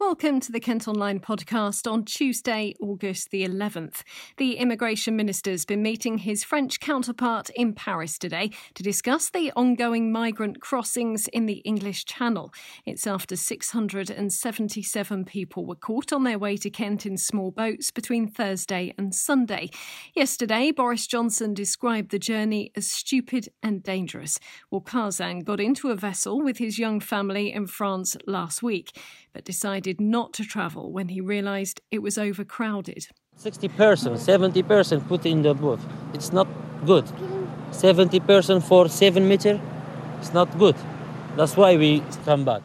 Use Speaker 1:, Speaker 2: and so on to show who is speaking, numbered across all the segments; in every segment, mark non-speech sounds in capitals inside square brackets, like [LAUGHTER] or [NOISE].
Speaker 1: Welcome to the Kent Online podcast on Tuesday, August the 11th. The immigration minister's been meeting his French counterpart in Paris today to discuss the ongoing migrant crossings in the English Channel. It's after 677 people were caught on their way to Kent in small boats between Thursday and Sunday. Yesterday, Boris Johnson described the journey as stupid and dangerous. Well, Karzan got into a vessel with his young family in France last week, but decided not to travel when he realised it was overcrowded.
Speaker 2: 60 persons, 70 persons put in the boat. It's not good. 70 persons for 7 meter, it's not good. That's why we come back.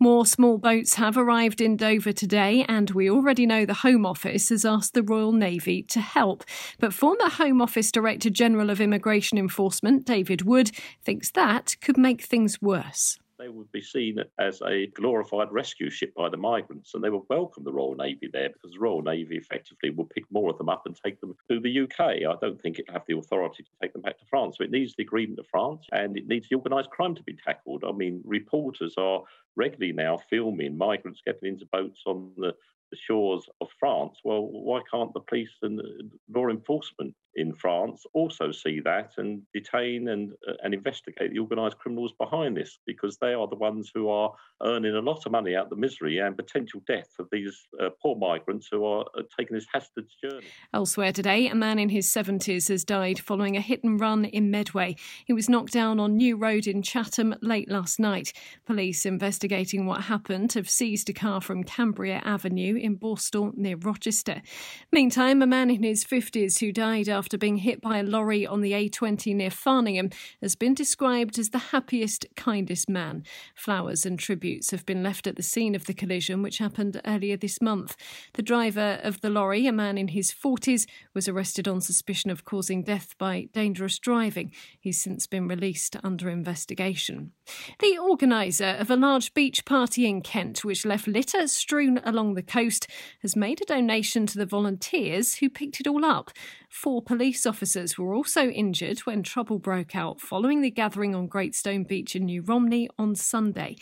Speaker 1: More small boats have arrived in Dover today, and we already know the Home Office has asked the Royal Navy to help. But former Home Office Director General of Immigration Enforcement, David Wood, thinks that could make things worse
Speaker 3: they would be seen as a glorified rescue ship by the migrants, and they would welcome the Royal Navy there because the Royal Navy effectively will pick more of them up and take them to the UK. I don't think it have the authority to take them back to France. So it needs the agreement of France, and it needs the organised crime to be tackled. I mean, reporters are regularly now filming migrants getting into boats on the shores of France. Well, why can't the police and law enforcement in France also see that and detain and uh, and investigate the organised criminals behind this because they are the ones who are earning a lot of money out of the misery and potential death of these uh, poor migrants who are uh, taking this hazardous journey.
Speaker 1: Elsewhere today, a man in his 70s has died following a hit and run in Medway. He was knocked down on New Road in Chatham late last night. Police investigating what happened have seized a car from Cambria Avenue in Borstal near Rochester. Meantime, a man in his 50s who died after being hit by a lorry on the A20 near Farningham has been described as the happiest, kindest man. Flowers and tributes have been left at the scene of the collision, which happened earlier this month. The driver of the lorry, a man in his 40s, was arrested on suspicion of causing death by dangerous driving. He's since been released under investigation. The organiser of a large beach party in Kent, which left litter strewn along the coast, has made a donation to the volunteers who picked it all up. Four police officers were also injured when trouble broke out following the gathering on Greatstone Beach in New Romney on Sunday.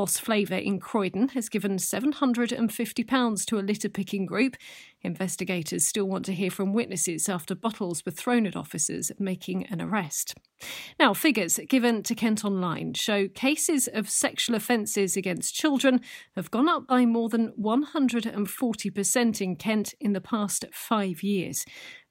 Speaker 1: Boss Flavour in Croydon has given £750 to a litter picking group. Investigators still want to hear from witnesses after bottles were thrown at officers making an arrest. Now, figures given to Kent Online show cases of sexual offences against children have gone up by more than 140% in Kent in the past five years.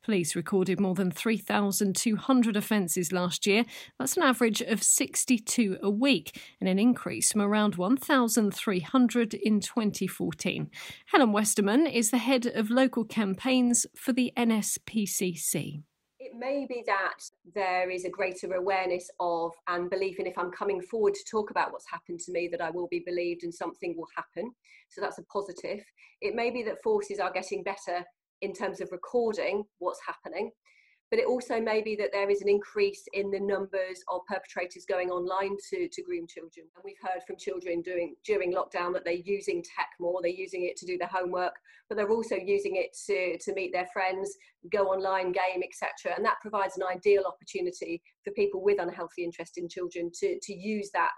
Speaker 1: Police recorded more than 3,200 offences last year. That's an average of 62 a week, and an increase from around 1,300 in 2014. Helen Westerman is the head of local campaigns for the NSPCC
Speaker 4: it may be that there is a greater awareness of and belief in if I'm coming forward to talk about what's happened to me, that I will be believed and something will happen. So that's a positive. It may be that forces are getting better in terms of recording what's happening. But it also may be that there is an increase in the numbers of perpetrators going online to, to groom children. And we've heard from children doing during lockdown that they're using tech more, they're using it to do their homework, but they're also using it to, to meet their friends, go online, game, etc. And that provides an ideal opportunity for people with unhealthy interest in children to, to use that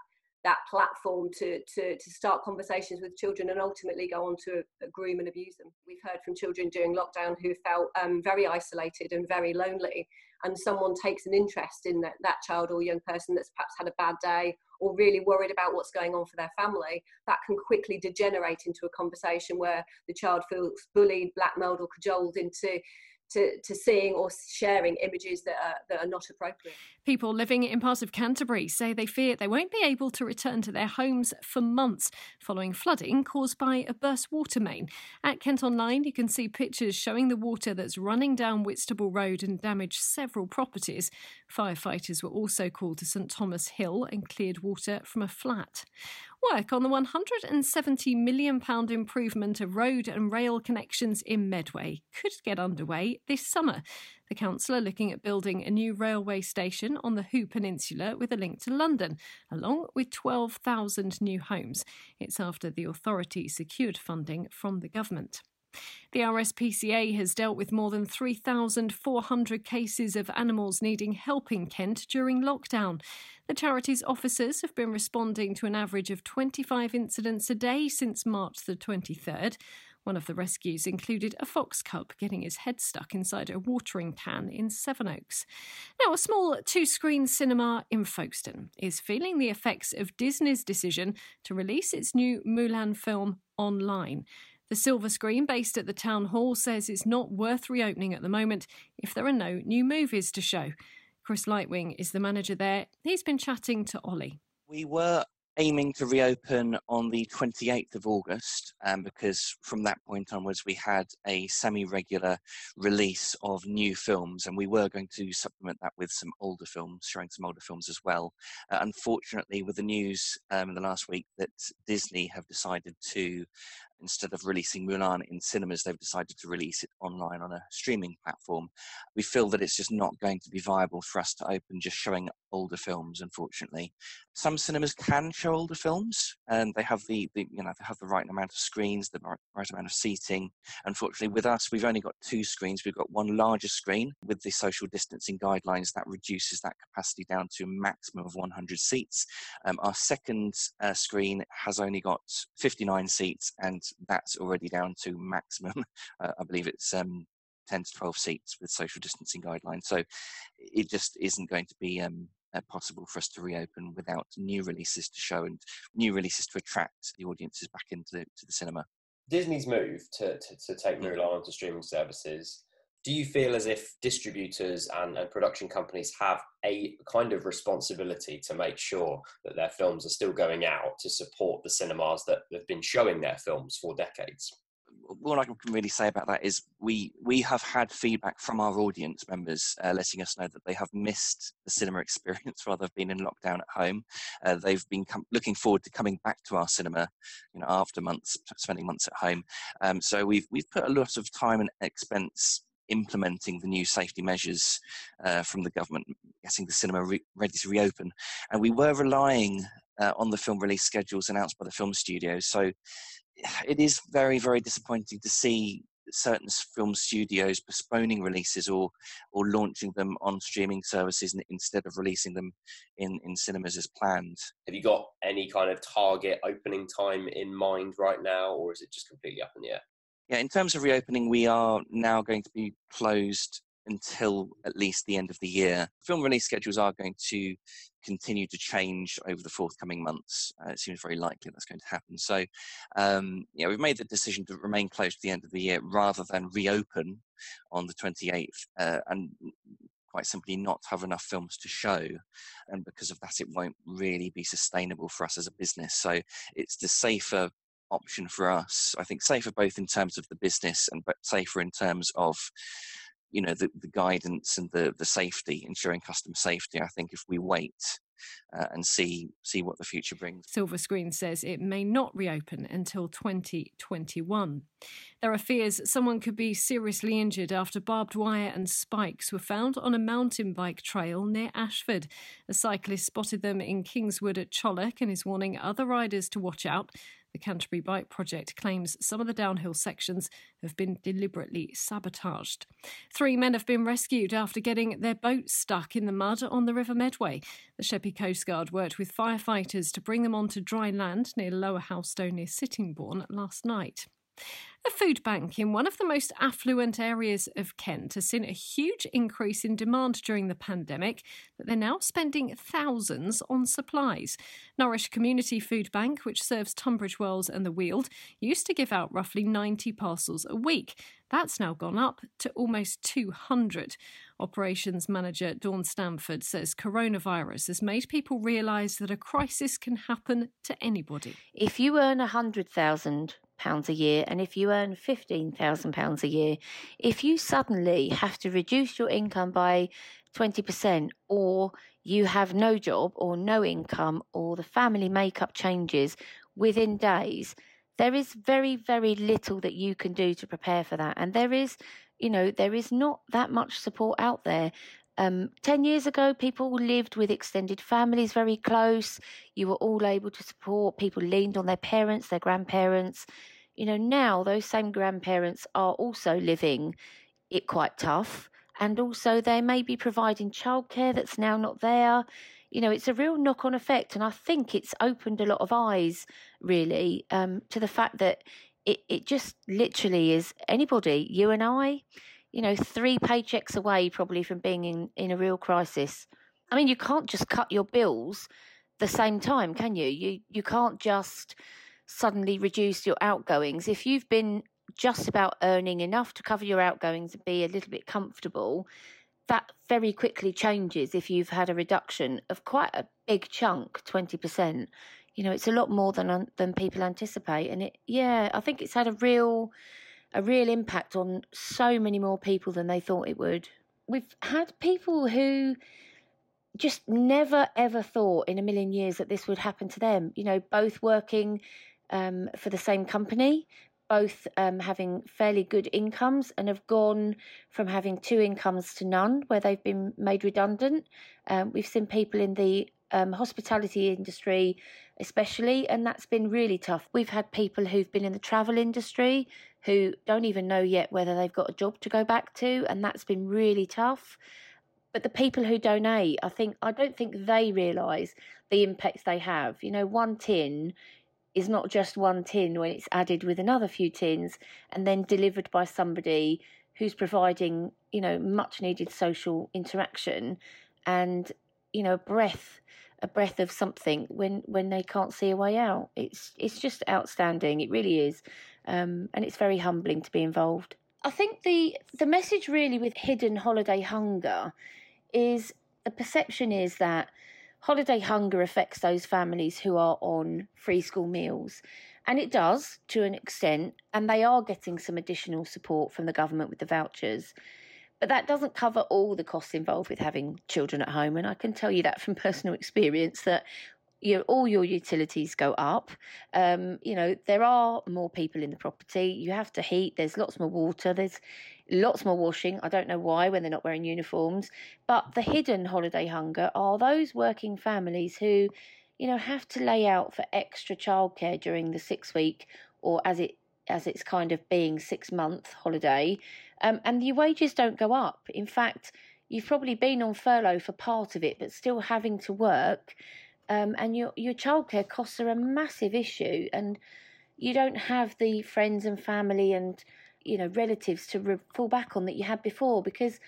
Speaker 4: that platform to, to, to start conversations with children and ultimately go on to groom and abuse them. We've heard from children during lockdown who felt um, very isolated and very lonely, and someone takes an interest in that, that child or young person that's perhaps had a bad day or really worried about what's going on for their family, that can quickly degenerate into a conversation where the child feels bullied, blackmailed, or cajoled into to, to seeing or sharing images that are, that are not appropriate.
Speaker 1: People living in parts of Canterbury say they fear they won't be able to return to their homes for months following flooding caused by a burst water main. At Kent Online, you can see pictures showing the water that's running down Whitstable Road and damaged several properties. Firefighters were also called to St Thomas Hill and cleared water from a flat. Work on the £170 million improvement of road and rail connections in Medway could get underway this summer. The council are looking at building a new railway station on the Hoo Peninsula with a link to London, along with 12,000 new homes. It's after the authority secured funding from the government. The RSPCA has dealt with more than 3,400 cases of animals needing help in Kent during lockdown. The charity's officers have been responding to an average of 25 incidents a day since March the 23rd. One of the rescues included a fox cub getting his head stuck inside a watering can in Sevenoaks. Now, a small two screen cinema in Folkestone is feeling the effects of Disney's decision to release its new Mulan film online. The silver screen based at the town hall says it's not worth reopening at the moment if there are no new movies to show. Chris Lightwing is the manager there. He's been chatting to Ollie.
Speaker 5: We were aiming to reopen on the 28th of August um, because from that point onwards we had a semi-regular release of new films and we were going to supplement that with some older films, showing some older films as well. Uh, unfortunately, with the news um, in the last week that Disney have decided to instead of releasing Mulan in cinemas, they've decided to release it online on a streaming platform. We feel that it's just not going to be viable for us to open just showing older films, unfortunately. Some cinemas can show older films, and they have the, the you know they have the right amount of screens, the right, amount of seating. Unfortunately, with us, we've only got two screens. We've got one larger screen with the social distancing guidelines that reduces that capacity down to a maximum of 100 seats. Um, our second uh, screen has only got 59 seats, and that's already down to maximum. [LAUGHS] Uh, I believe it's um, 10 to 12 seats with social distancing guidelines. So it just isn't going to be um, uh, possible for us to reopen without new releases to show and new releases to attract the audiences back into the, to the cinema.
Speaker 6: Disney's move to, to, to take mm. Mulan onto streaming services do you feel as if distributors and, and, production companies have a kind of responsibility to make sure that their films are still going out to support the cinemas that have been showing their films for decades?
Speaker 5: What I can really say about that is we we have had feedback from our audience members uh, letting us know that they have missed the cinema [LAUGHS] experience rather than being in lockdown at home. Uh, they've been com- looking forward to coming back to our cinema, you know, after months spending months at home. Um, so we've we've put a lot of time and expense implementing the new safety measures uh, from the government, getting the cinema re- ready to reopen. And we were relying uh, on the film release schedules announced by the film studios. So it is very, very disappointing to see certain film studios postponing releases or or launching them on streaming services instead of releasing them in in cinemas as planned.
Speaker 6: Have you got any kind of target opening time in mind right now or is it just completely up in the air?
Speaker 5: Yeah, in terms of reopening, we are now going to be closed until at least the end of the year. Film release schedules are going to continue to change over the forthcoming months. Uh, it seems very likely that's going to happen. So, um, yeah, we've made the decision to remain closed to the end of the year rather than reopen on the 28th uh, and quite simply not have enough films to show. And because of that, it won't really be sustainable for us as a business. So, it's the safer option for us. I think safer both in terms of the business and but safer in terms of you know the, the guidance and the the safety, ensuring customer safety. I think if we wait uh, and see see what the future brings.
Speaker 1: Silver Screen says it may not reopen until 2021. There are fears someone could be seriously injured after barbed wire and spikes were found on a mountain bike trail near Ashford. A cyclist spotted them in Kingswood at Challock and is warning other riders to watch out. The Canterbury Bike Project claims some of the downhill sections have been deliberately sabotaged. Three men have been rescued after getting their boat stuck in the mud on the River Medway. The Sheppey Coast Guard worked with firefighters to bring them onto dry land near Lower Halstow near Sittingbourne last night. A food bank in one of the most affluent areas of Kent has seen a huge increase in demand during the pandemic, but they're now spending thousands on supplies. Nourish Community Food Bank, which serves Tunbridge Wells and the Weald, used to give out roughly 90 parcels a week. That's now gone up to almost 200. Operations manager Dawn Stamford says coronavirus has made people realise that a crisis can happen to anybody.
Speaker 7: If you earn 100,000 pounds a year and if you earn 15,000 pounds a year if you suddenly have to reduce your income by 20% or you have no job or no income or the family makeup changes within days there is very very little that you can do to prepare for that. And there is you know there is not that much support out there um, 10 years ago, people lived with extended families very close. You were all able to support. People leaned on their parents, their grandparents. You know, now those same grandparents are also living it quite tough. And also, they may be providing childcare that's now not there. You know, it's a real knock on effect. And I think it's opened a lot of eyes, really, um, to the fact that it, it just literally is anybody, you and I, you know, three paychecks away probably from being in, in a real crisis. I mean, you can't just cut your bills the same time, can you? You you can't just suddenly reduce your outgoings. If you've been just about earning enough to cover your outgoings and be a little bit comfortable, that very quickly changes if you've had a reduction of quite a big chunk, 20%. You know, it's a lot more than than people anticipate and it yeah, I think it's had a real a real impact on so many more people than they thought it would. We've had people who just never ever thought in a million years that this would happen to them. You know, both working um, for the same company, both um, having fairly good incomes and have gone from having two incomes to none, where they've been made redundant. Um, we've seen people in the um, hospitality industry, especially, and that's been really tough. We've had people who've been in the travel industry who don't even know yet whether they've got a job to go back to, and that's been really tough. But the people who donate, I think, I don't think they realise the impacts they have. You know, one tin is not just one tin when it's added with another few tins and then delivered by somebody who's providing, you know, much needed social interaction and, you know, a breath a breath of something when when they can't see a way out. It's it's just outstanding. It really is, um, and it's very humbling to be involved. I think the the message really with hidden holiday hunger is the perception is that holiday hunger affects those families who are on free school meals. And it does to an extent, and they are getting some additional support from the government with the vouchers. But that doesn't cover all the costs involved with having children at home. And I can tell you that from [LAUGHS] personal experience that you know, all your utilities go up. Um, you know, there are more people in the property. You have to heat. There's lots more water. There's lots more washing. I don't know why when they're not wearing uniforms. But the hidden holiday hunger are those working families who, you know, have to lay out for extra childcare during the six week or as it as it's kind of being six month holiday, um, and your wages don't go up. In fact, you've probably been on furlough for part of it, but still having to work um, and your your childcare costs are a massive issue, and you don't have the friends and family and you know relatives to re- fall back on that you had before because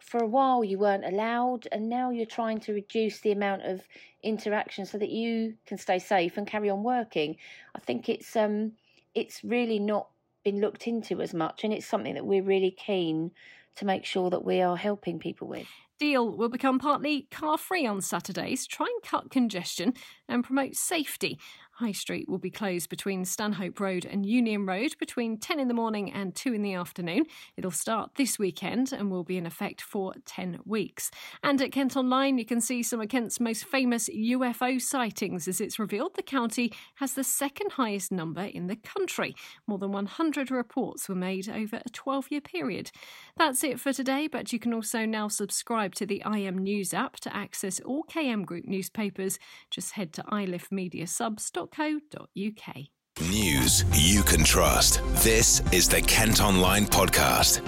Speaker 7: for a while you weren't allowed and now you're trying to reduce the amount of interaction so that you can stay safe and carry on working. I think it's um it's really not been looked into as much and it's something that we're really keen to make sure that we are helping people with
Speaker 1: Deal will become partly car free on Saturdays, try and cut congestion and promote safety. High Street will be closed between Stanhope Road and Union Road between 10 in the morning and 2 in the afternoon. It'll start this weekend and will be in effect for 10 weeks. And at Kent Online, you can see some of Kent's most famous UFO sightings as it's revealed the county has the second highest number in the country. More than 100 reports were made over a 12 year period. That's it for today, but you can also now subscribe to the IM News app to access all KM Group newspapers. Just head to iliffmediasubs.com kent.co.uk.
Speaker 8: News you can trust. This is the Kent Online Podcast.